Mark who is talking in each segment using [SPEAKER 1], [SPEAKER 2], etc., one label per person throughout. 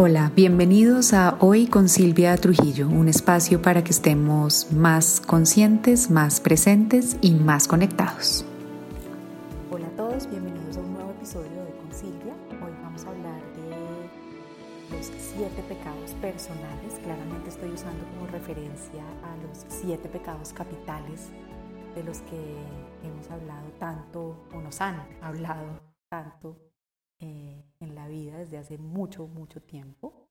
[SPEAKER 1] Hola, bienvenidos a Hoy con Silvia Trujillo, un espacio para que estemos más conscientes, más presentes y más conectados.
[SPEAKER 2] Hola a todos, bienvenidos a un nuevo episodio de con Silvia. Hoy vamos a hablar de los siete pecados personales. Claramente estoy usando como referencia a los siete pecados capitales de los que hemos hablado tanto o nos han hablado tanto eh, en la vida desde hace mucho, mucho tiempo.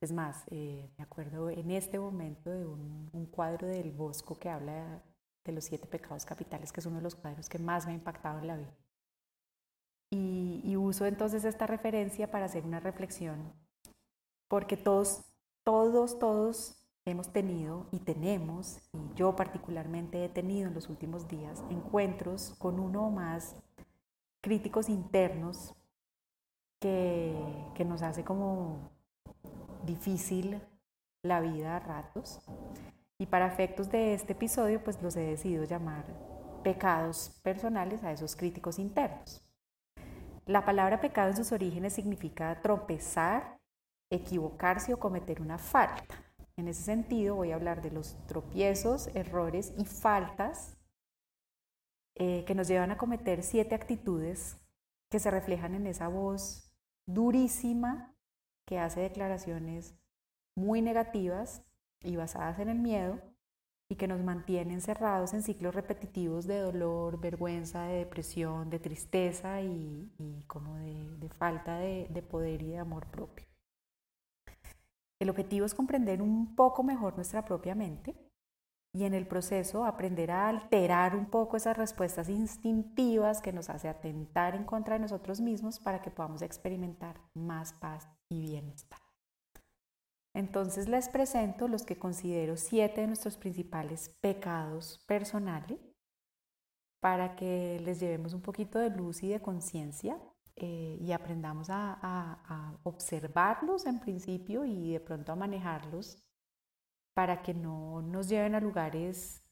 [SPEAKER 2] Es más, eh, me acuerdo en este momento de un, cuadro del Bosco que habla de los siete pecados capitales, que es uno de los cuadros que más me ha impactado en la vida. Y, y uso entonces esta referencia para hacer una reflexión, porque todos, todos, todos hemos tenido y tenemos, y yo particularmente he tenido en los últimos días, encuentros con uno o más críticos internos que, nos hace como difícil la vida a ratos. Y para efectos de este episodio, pues los he decidido llamar pecados personales a esos críticos internos. La palabra pecado en sus orígenes significa tropezar, equivocarse o cometer una falta. En ese sentido voy a hablar de los tropiezos, errores y faltas eh, que nos llevan a cometer siete actitudes que se reflejan en esa voz durísima que hace declaraciones muy negativas y basadas en el miedo y que nos mantiene encerrados en ciclos repetitivos de dolor, vergüenza, de depresión, de tristeza y, como de, falta de, de poder y de amor propio. El objetivo es comprender un poco mejor nuestra propia mente y en el proceso aprender a alterar un poco esas respuestas instintivas que nos hace atentar en contra de nosotros mismos para que podamos experimentar más paz y bienestar. Entonces les presento los que considero siete de nuestros principales pecados personales para que les llevemos un poquito de luz y de conciencia eh, y aprendamos a observarlos en principio y de pronto a manejarlos para que no nos lleven a lugares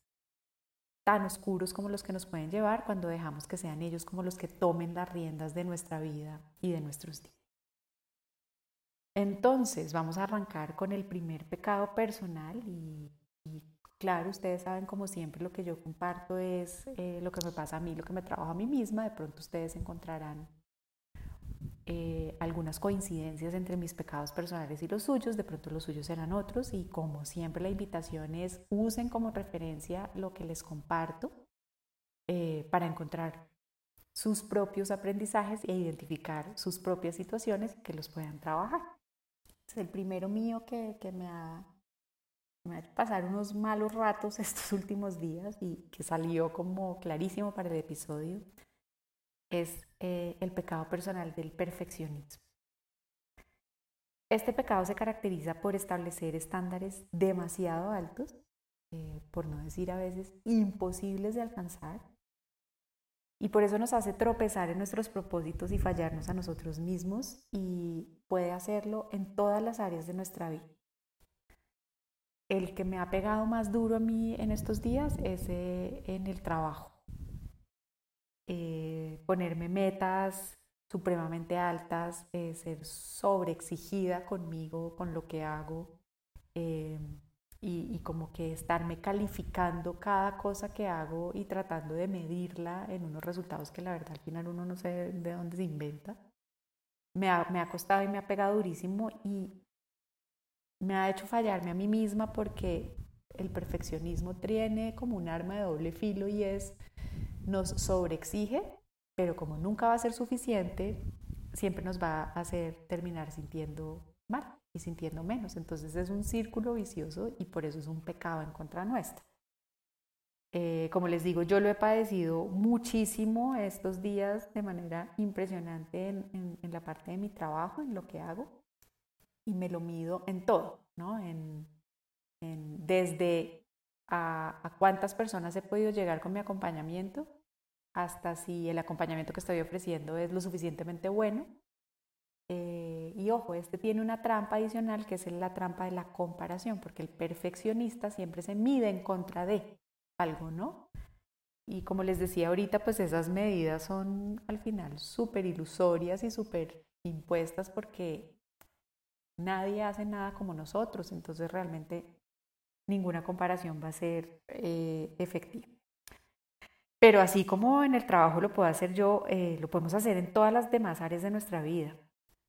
[SPEAKER 2] tan oscuros como los que nos pueden llevar cuando dejamos que sean ellos como los que tomen las riendas de nuestra vida y de nuestros días. Entonces, vamos a arrancar con el primer pecado personal y, claro, ustedes saben como siempre lo que yo comparto es eh, lo que me pasa a mí, lo que me trabajo a mí misma, de pronto ustedes encontrarán eh, algunas coincidencias entre mis pecados personales y los suyos, de pronto los suyos eran otros y como siempre la invitación es usen como referencia lo que les comparto eh, para encontrar sus propios aprendizajes e identificar sus propias situaciones que los puedan trabajar. Es el primero mío que, que me, ha, me ha hecho pasar unos malos ratos estos últimos días y que salió como clarísimo para el episodio es eh, el pecado personal del perfeccionismo. Este pecado se caracteriza por establecer estándares demasiado altos, eh, por no decir a veces imposibles de alcanzar, y por eso nos hace tropezar en nuestros propósitos y fallarnos a nosotros mismos y puede hacerlo en todas las áreas de nuestra vida. El que me ha pegado más duro a mí en estos días es eh, en el trabajo. Eh, ponerme metas supremamente altas, eh, ser sobreexigida conmigo, con lo que hago, eh, y, como que estarme calificando cada cosa que hago y tratando de medirla en unos resultados que la verdad al final uno no sé de dónde se inventa. Me ha, me ha costado y me ha pegado durísimo y me ha hecho fallarme a mí misma porque el perfeccionismo tiene como un arma de doble filo y es nos sobreexige, pero como nunca va a ser suficiente, siempre nos va a hacer terminar sintiendo mal y sintiendo menos. Entonces es un círculo vicioso y por eso es un pecado en contra nuestra. Eh, como les digo, yo lo he padecido muchísimo estos días de manera impresionante en, la parte de mi trabajo, en lo que hago, y me lo mido en todo, ¿no? En, desde a, cuántas personas he podido llegar con mi acompañamiento, hasta si el acompañamiento que estoy ofreciendo es lo suficientemente bueno. Eh, y ojo, este tiene una trampa adicional que es la trampa de la comparación, porque el perfeccionista siempre se mide en contra de algo, ¿no? Y como les decía ahorita, pues esas medidas son al final súper ilusorias y súper impuestas porque nadie hace nada como nosotros, entonces realmente ninguna comparación va a ser eh, efectiva. Pero así como en el trabajo lo puedo hacer yo, eh, lo podemos hacer en todas las demás áreas de nuestra vida.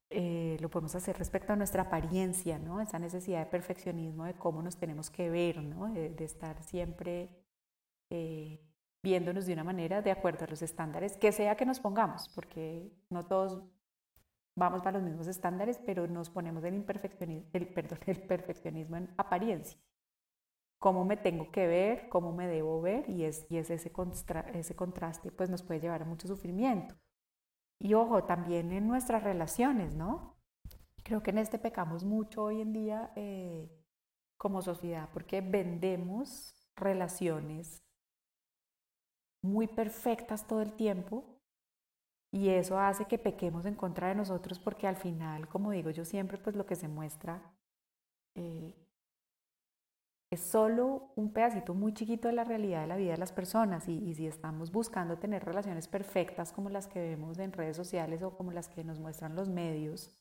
[SPEAKER 2] Eh, lo podemos hacer respecto a nuestra apariencia, ¿no? Esa necesidad de perfeccionismo, de cómo nos tenemos que ver, ¿no? De, estar siempre viéndonos de una manera de acuerdo a los estándares, que sea que nos pongamos, porque no todos vamos para los mismos estándares, pero nos ponemos el, imperfeccionismo, el, perdón, el perfeccionismo en apariencia cómo me tengo que ver, cómo me debo ver, y es, ese contraste, pues nos puede llevar a mucho sufrimiento. Y ojo, también en nuestras relaciones, ¿no? Creo que en este pecamos mucho hoy en día eh, como sociedad, porque vendemos relaciones muy perfectas todo el tiempo y eso hace que pequemos en contra de nosotros porque al final, como digo yo siempre, pues lo que se muestra eh, es solo un pedacito muy chiquito de la realidad de la vida de las personas y, si estamos buscando tener relaciones perfectas como las que vemos en redes sociales o como las que nos muestran los medios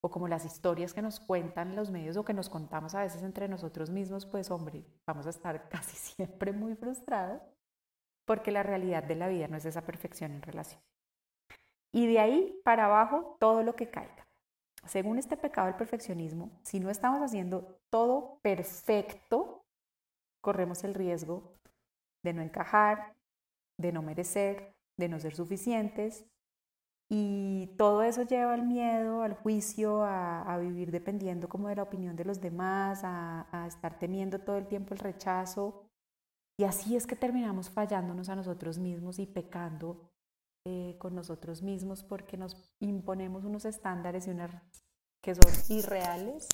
[SPEAKER 2] o como las historias que nos cuentan los medios o que nos contamos a veces entre nosotros mismos, pues hombre, vamos a estar casi siempre muy frustrados porque la realidad de la vida no es esa perfección en relación. Y de ahí para abajo todo lo que caiga. Según este pecado del perfeccionismo, si no estamos haciendo todo perfecto, corremos el riesgo de no encajar, de no merecer, de no ser suficientes. Y todo eso lleva al miedo, al juicio, a, vivir dependiendo como de la opinión de los demás, a, estar temiendo todo el tiempo el rechazo. Y así es que terminamos fallándonos a nosotros mismos y pecando eh, con nosotros mismos porque nos imponemos unos estándares y unas que son irreales,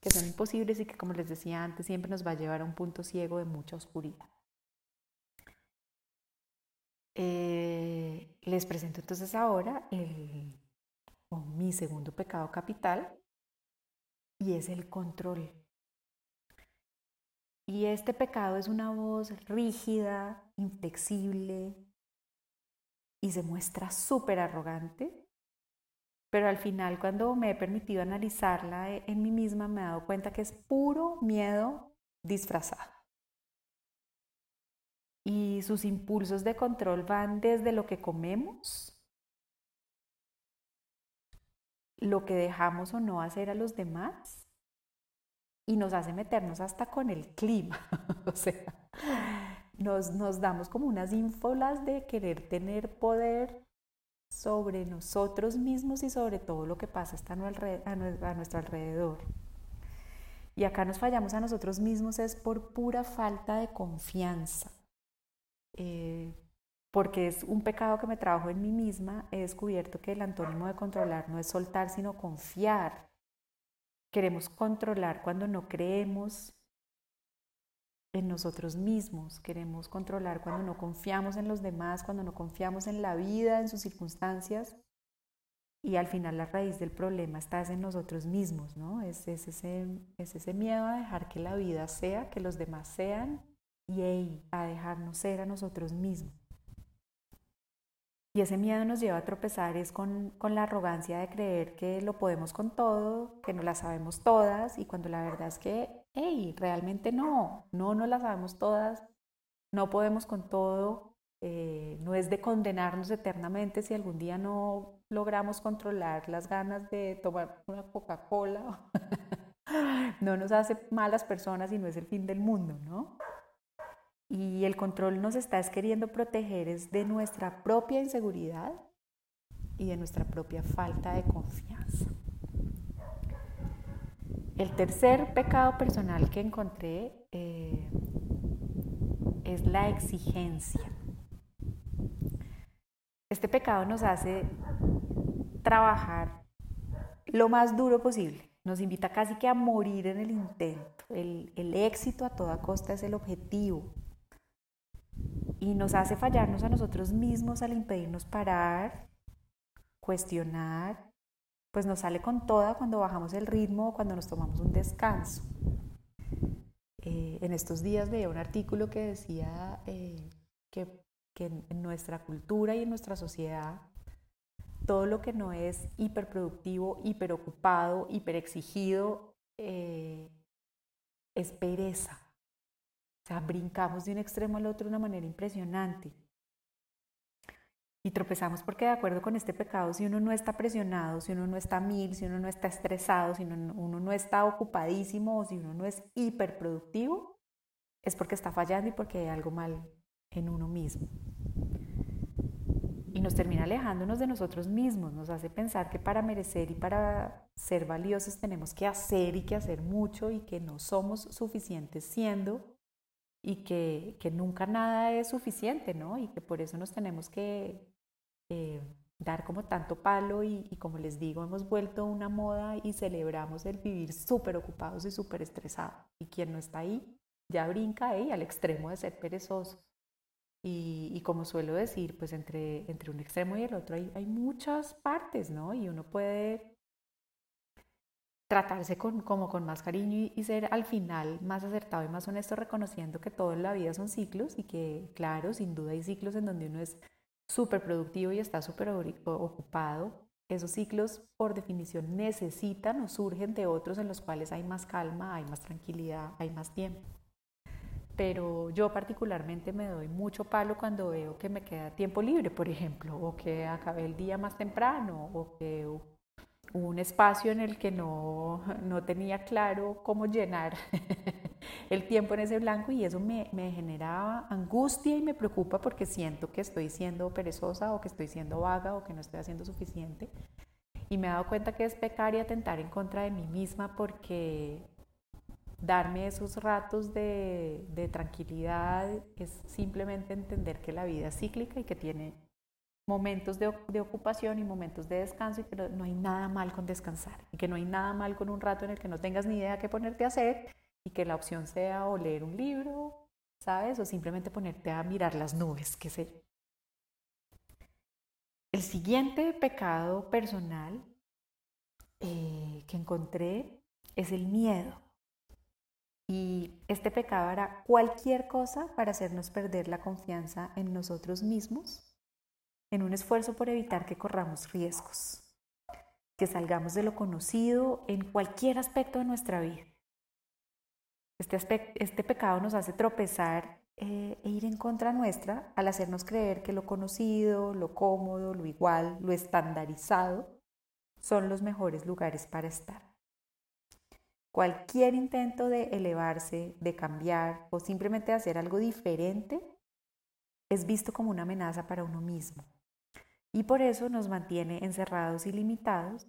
[SPEAKER 2] que son imposibles y que, como les decía antes, siempre nos va a llevar a un punto ciego de mucha oscuridad. Eh, les presento entonces ahora mi segundo pecado capital y es el control. Y este pecado es una voz rígida, inflexible, y se muestra súper arrogante, pero al final cuando me he permitido analizarla eh, en mí misma me he dado cuenta que es puro miedo disfrazado. Y sus impulsos de control van desde lo que comemos, lo que dejamos o no hacer a los demás, y nos hace meternos hasta con el clima. o sea, nos, damos como unas ínfolas de querer tener poder sobre nosotros mismos y sobre todo lo que pasa a nuestro alrededor. Y acá nos fallamos a nosotros mismos es por pura falta de confianza. Eh, porque es un pecado que me trabajo en mí misma, he descubierto que el antónimo de controlar no es soltar, sino confiar. Queremos controlar cuando no creemos en nosotros mismos, queremos controlar cuando no confiamos en los demás, cuando no confiamos en la vida, en sus circunstancias. Y al final la raíz del problema está en nosotros mismos, ¿no? Es, ese, es ese miedo a dejar que la vida sea, que los demás sean y a dejarnos ser a nosotros mismos. Y ese miedo nos lleva a tropezar es con, con, la arrogancia de creer que lo podemos con todo, que no la sabemos todas y cuando la verdad es que, hey, realmente no, no, no la sabemos todas, no podemos con todo, eh, no es de condenarnos eternamente si algún día no logramos controlar las ganas de tomar una Coca-Cola, no nos hace malas personas y no es el fin del mundo, ¿no? Y el control nos está queriendo proteger es de nuestra propia inseguridad y de nuestra propia falta de confianza. El tercer pecado personal que encontré eh, es la exigencia. Este pecado nos hace trabajar lo más duro posible. Nos invita casi que a morir en el intento. el éxito a toda costa es el objetivo y nos hace fallarnos a nosotros mismos al impedirnos parar, cuestionar, pues nos sale con toda cuando bajamos el ritmo o cuando nos tomamos un descanso. Eh, en estos días veía un artículo que decía eh, que, en nuestra cultura y en nuestra sociedad todo lo que no es hiperproductivo, hiperocupado, hiperexigido, eh, es pereza. O sea, brincamos de un extremo al otro de una manera impresionante. Y tropezamos porque de acuerdo con este pecado, si uno no está presionado, si uno no está mil, si uno no está estresado, si uno, no está ocupadísimo o si uno no es hiperproductivo, es porque está fallando y porque hay algo mal en uno mismo y nos termina alejándonos de nosotros mismos, nos hace pensar que para merecer y para ser valiosos tenemos que hacer y que hacer mucho y que no somos suficientes siendo y que, que nunca nada es suficiente, ¿no? Y que por eso nos tenemos que eh, dar como tanto palo y, y, como les digo, hemos vuelto una moda y celebramos el vivir súper ocupados y súper estresados. Y quien no está ahí ya brinca ahí al extremo de ser perezoso. Y, como suelo decir, pues entre, entre un extremo y el otro hay, hay muchas partes, ¿no? Y uno puede tratarse con, como con más cariño y, ser al final más acertado y más honesto, reconociendo que todo en la vida son ciclos y que, claro, sin duda hay ciclos en donde uno es súper productivo y está súper ocupado. Esos ciclos, por definición, necesitan o surgen de otros en los cuales hay más calma, hay más tranquilidad, hay más tiempo pero yo particularmente me doy mucho palo cuando veo que me queda tiempo libre, por ejemplo, o que acabé el día más temprano, o que un espacio en el que no, no tenía claro cómo llenar el tiempo en ese blanco y eso me, me generaba angustia y me preocupa porque siento que estoy siendo perezosa o que estoy siendo vaga o que no estoy haciendo suficiente. Y me he dado cuenta que es pecar y atentar en contra de mí misma porque darme esos ratos de, tranquilidad es simplemente entender que la vida es cíclica y que tiene momentos de, ocupación y momentos de descanso y que no hay nada mal con descansar y que no hay nada mal con un rato en el que no tengas ni idea qué ponerte a hacer y que la opción sea o leer un libro, ¿sabes? O simplemente ponerte a mirar las nubes, qué sé El siguiente pecado personal eh, que encontré es el miedo. Y este pecado hará cualquier cosa para hacernos perder la confianza en nosotros mismos, en un esfuerzo por evitar que corramos riesgos, que salgamos de lo conocido en cualquier aspecto de nuestra vida. Este, este pecado nos hace tropezar eh, e ir en contra nuestra al hacernos creer que lo conocido, lo cómodo, lo igual, lo estandarizado son los mejores lugares para estar. Cualquier intento de elevarse, de cambiar o simplemente hacer algo diferente es visto como una amenaza para uno mismo. Y por eso nos mantiene encerrados y limitados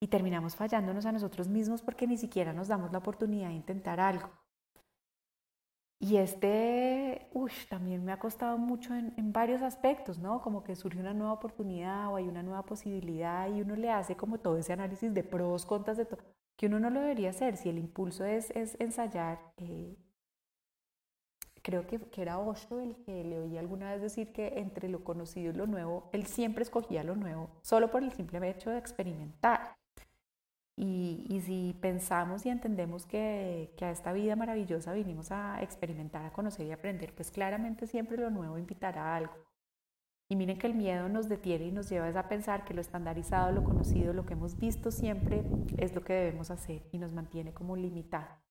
[SPEAKER 2] y terminamos fallándonos a nosotros mismos porque ni siquiera nos damos la oportunidad de intentar algo. Y este, uy, también me ha costado mucho en, varios aspectos, ¿no? Como que surge una nueva oportunidad o hay una nueva posibilidad y uno le hace como todo ese análisis de pros, contras, de todo que uno no lo debería hacer. Si el impulso es, es ensayar, eh, creo que, era Osho el que le oí alguna vez decir que entre lo conocido y lo nuevo, él siempre escogía lo nuevo, solo por el simple hecho de experimentar. Y, si pensamos y entendemos que, que, a esta vida maravillosa vinimos a experimentar, a conocer y aprender, pues claramente siempre lo nuevo invitará a algo. Y miren que el miedo nos detiene y nos lleva a pensar que lo estandarizado, lo conocido, lo que hemos visto siempre es lo que debemos hacer y nos mantiene como limitado.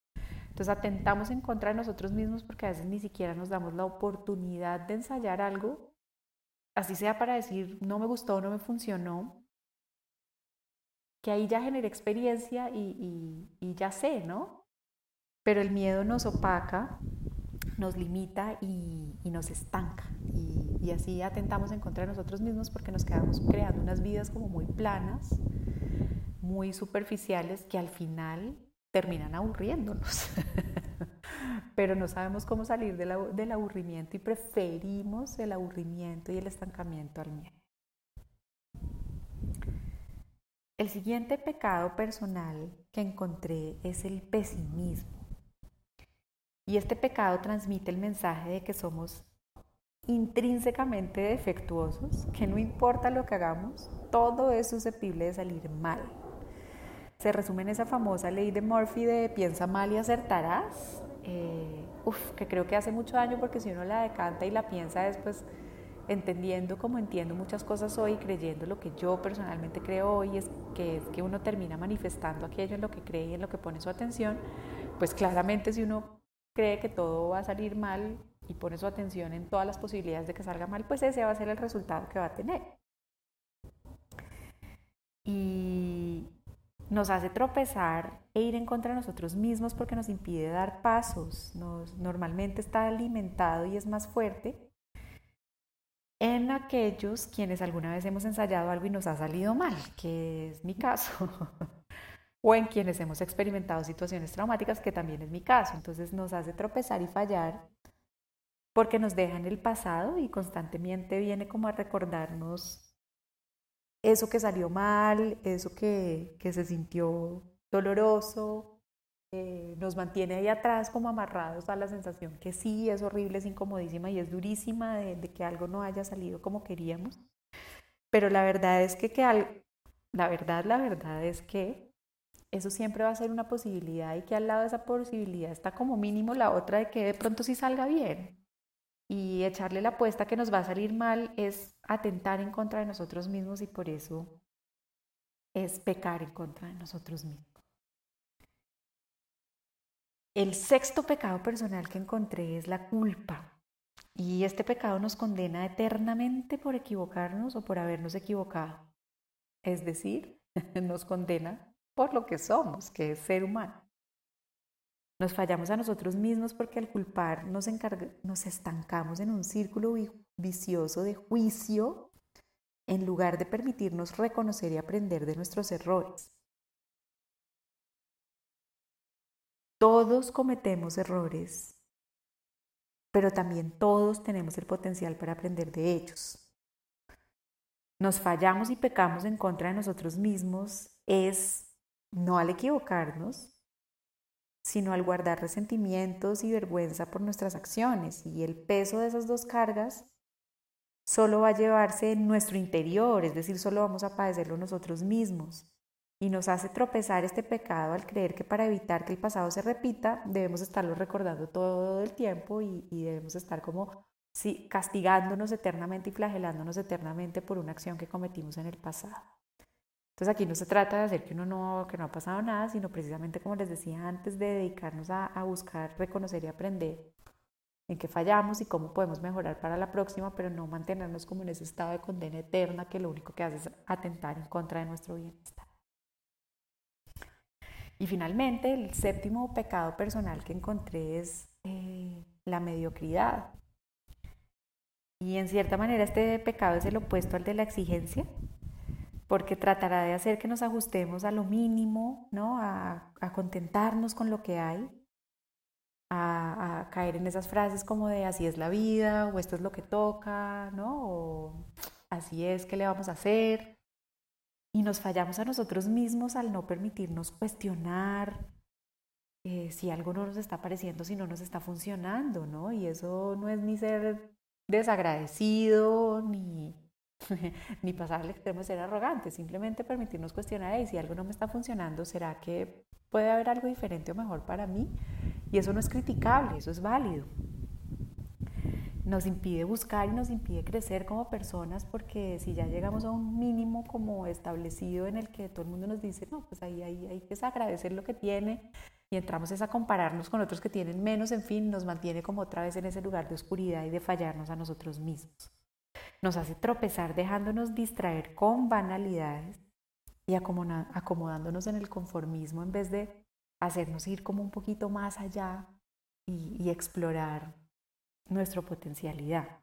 [SPEAKER 2] Entonces atentamos en contra de nosotros mismos porque a veces ni siquiera nos damos la oportunidad de ensayar algo, así sea para decir no me gustó, no me funcionó, que ahí ya generé experiencia y, y ya sé, ¿no? Pero el miedo nos opaca nos limita y, nos estanca. Y, así atentamos en contra de nosotros mismos porque nos quedamos creando unas vidas como muy planas, muy superficiales, que al final terminan aburriéndonos. Pero no sabemos cómo salir del aburrimiento y preferimos el aburrimiento y el estancamiento al miedo. El siguiente pecado personal que encontré es el pesimismo. Y este pecado transmite el mensaje de que somos intrínsecamente defectuosos, que no importa lo que hagamos, todo es susceptible de salir mal. Se resume en esa famosa ley de Murphy de piensa mal y acertarás. Eh, uf, que creo que hace mucho daño porque si uno la decanta y la piensa después, entendiendo como entiendo muchas cosas hoy, creyendo lo que yo personalmente creo hoy, es que es que uno termina manifestando aquello en lo que cree y en lo que pone su atención, pues claramente si uno cree que todo va a salir mal y pone su atención en todas las posibilidades de que salga mal, pues ese va a ser el resultado que va a tener. Y nos hace tropezar e ir en contra de nosotros mismos porque nos impide dar pasos. Nos, normalmente está alimentado y es más fuerte en aquellos quienes alguna vez hemos ensayado algo y nos ha salido mal, que es mi caso, o en quienes hemos experimentado situaciones traumáticas, que también es mi caso. Entonces nos hace tropezar y fallar porque nos deja en el pasado y constantemente viene como a recordarnos eso que salió mal, eso que, que se sintió doloroso, eh, nos mantiene ahí atrás como amarrados a la sensación que sí, es horrible, es incomodísima y es durísima de, que algo no haya salido como queríamos. Pero la verdad es que, que la verdad, la verdad es que eso siempre va a ser una posibilidad y que al lado de esa posibilidad está como mínimo la otra de que de pronto sí salga bien. Y echarle la apuesta que nos va a salir mal es atentar en contra de nosotros mismos y por eso es pecar en contra de nosotros mismos. El sexto pecado personal que encontré es la culpa. Y este pecado nos condena eternamente por equivocarnos o por habernos equivocado. Es decir, nos condena por lo que somos, que es ser humano. Nos fallamos a nosotros mismos porque al culpar nos, nos estancamos en un círculo vicioso de juicio en lugar de permitirnos reconocer y aprender de nuestros errores. Todos cometemos errores, pero también todos tenemos el potencial para aprender de ellos. Nos fallamos y pecamos en contra de nosotros mismos es no al equivocarnos, sino al guardar resentimientos y vergüenza por nuestras acciones. Y el peso de esas dos cargas solo va a llevarse en nuestro interior, es decir, solo vamos a padecerlo nosotros mismos y nos hace tropezar este pecado al creer que para evitar que el pasado se repita debemos estarlo recordando todo el tiempo y, debemos estar como sí, castigándonos eternamente y flagelándonos eternamente por una acción que cometimos en el pasado. Entonces aquí no se trata de hacer que uno no, que no ha pasado nada, sino precisamente como les decía antes, de dedicarnos a, a buscar, reconocer y aprender en qué fallamos y cómo podemos mejorar para la próxima, pero no mantenernos como en ese estado de condena eterna que lo único que hace es atentar en contra de nuestro bienestar. Y finalmente, el séptimo pecado personal que encontré es eh, la mediocridad. Y en cierta manera este pecado es el opuesto al de la exigencia, porque tratará de hacer que nos ajustemos a lo mínimo, ¿no? a, contentarnos con lo que hay, a, a, caer en esas frases como de así es la vida, o esto es lo que toca, ¿no? o así es, ¿qué le vamos a hacer? y nos fallamos a nosotros mismos al no permitirnos cuestionar eh, si algo no nos está pareciendo, si no nos está funcionando, ¿no? Y eso no es ni ser desagradecido, ni, ni pasar al extremo de ser arrogante, simplemente permitirnos cuestionar, y si algo no me está funcionando, ¿será que puede haber algo diferente o mejor para mí? Y eso no es criticable, eso es válido nos impide buscar y nos impide crecer como personas porque si ya llegamos a un mínimo como establecido en el que todo el mundo nos dice, no, pues ahí, ahí hay que agradecer lo que tiene y entramos es a compararnos con otros que tienen menos, en fin, nos mantiene como otra vez en ese lugar de oscuridad y de fallarnos a nosotros mismos. Nos hace tropezar dejándonos distraer con banalidades y acomodándonos en el conformismo en vez de hacernos ir como un poquito más allá y, y explorar nuestra potencialidad.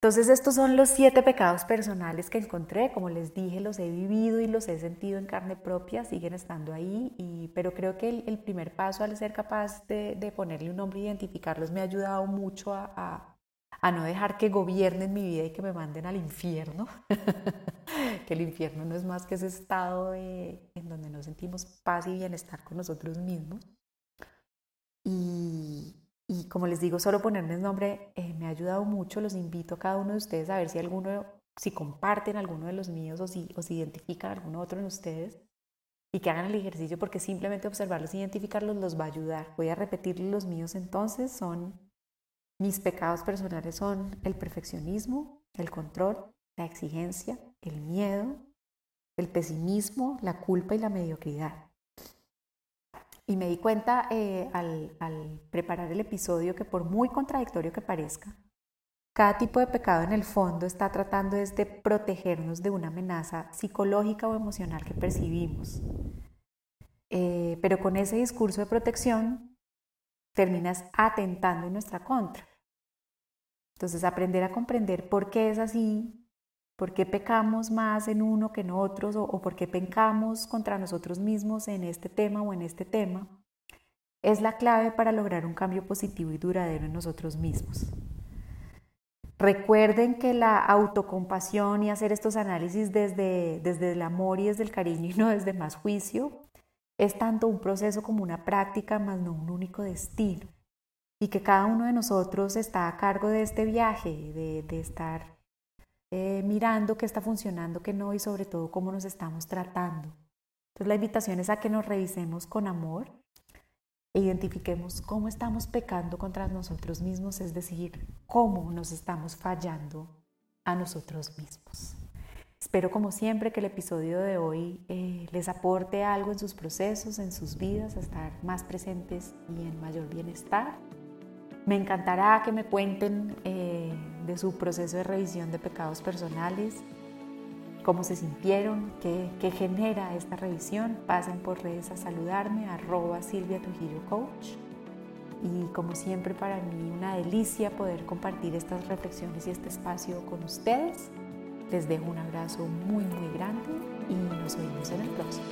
[SPEAKER 2] Entonces estos son los siete pecados personales que encontré, como les dije, los he vivido y los he sentido en carne propia, siguen estando ahí, y, pero creo que el, primer paso al ser capaz de, ponerle un nombre e identificarlos me ha ayudado mucho a, a, no dejar que gobiernen mi vida y que me manden al infierno, que el infierno no es más que ese estado en donde nos sentimos paz y bienestar con nosotros mismos. Y, y como les digo, solo ponerme el nombre eh, me ha ayudado mucho. Los invito a cada uno de ustedes a ver si alguno, si comparten alguno de los míos o si, o identifican alguno otro en ustedes y que hagan el ejercicio porque simplemente observarlos identificarlos los va a ayudar. Voy a repetir los míos entonces. Son Mis pecados personales son el perfeccionismo, el control, la exigencia, el miedo, el pesimismo, la culpa y la mediocridad. Y me di cuenta eh, al, al preparar el episodio que por muy contradictorio que parezca, cada tipo de pecado en el fondo está tratando de protegernos de una amenaza psicológica o emocional que percibimos. Eh, pero con ese discurso de protección terminas atentando en nuestra contra. Entonces aprender a comprender por qué es así, por qué pecamos más en uno que en otros o, o por qué pecamos contra nosotros mismos en este tema o en este tema, es la clave para lograr un cambio positivo y duradero en nosotros mismos. Recuerden que la autocompasión y hacer estos análisis desde, desde el amor y desde el cariño y no desde más juicio es tanto un proceso como una práctica, más no un único destino. Y que cada uno de nosotros está a cargo de este viaje, de, estar eh, mirando qué está funcionando, qué no y sobre todo cómo nos estamos tratando. Entonces la invitación es a que nos revisemos con amor e identifiquemos cómo estamos pecando contra nosotros mismos, es decir, cómo nos estamos fallando a nosotros mismos. Espero como siempre que el episodio de hoy eh, les aporte algo en sus procesos, en sus vidas, a estar más presentes y en mayor bienestar. Me encantará que me cuenten eh, de su proceso de revisión de pecados personales, cómo se sintieron, qué, genera esta revisión, pasen por redes a saludarme, arroba Silvia Trujillo Coach. Y como siempre para mí una delicia poder compartir estas reflexiones y este espacio con ustedes. Les dejo un abrazo muy muy grande y nos vemos en el próximo.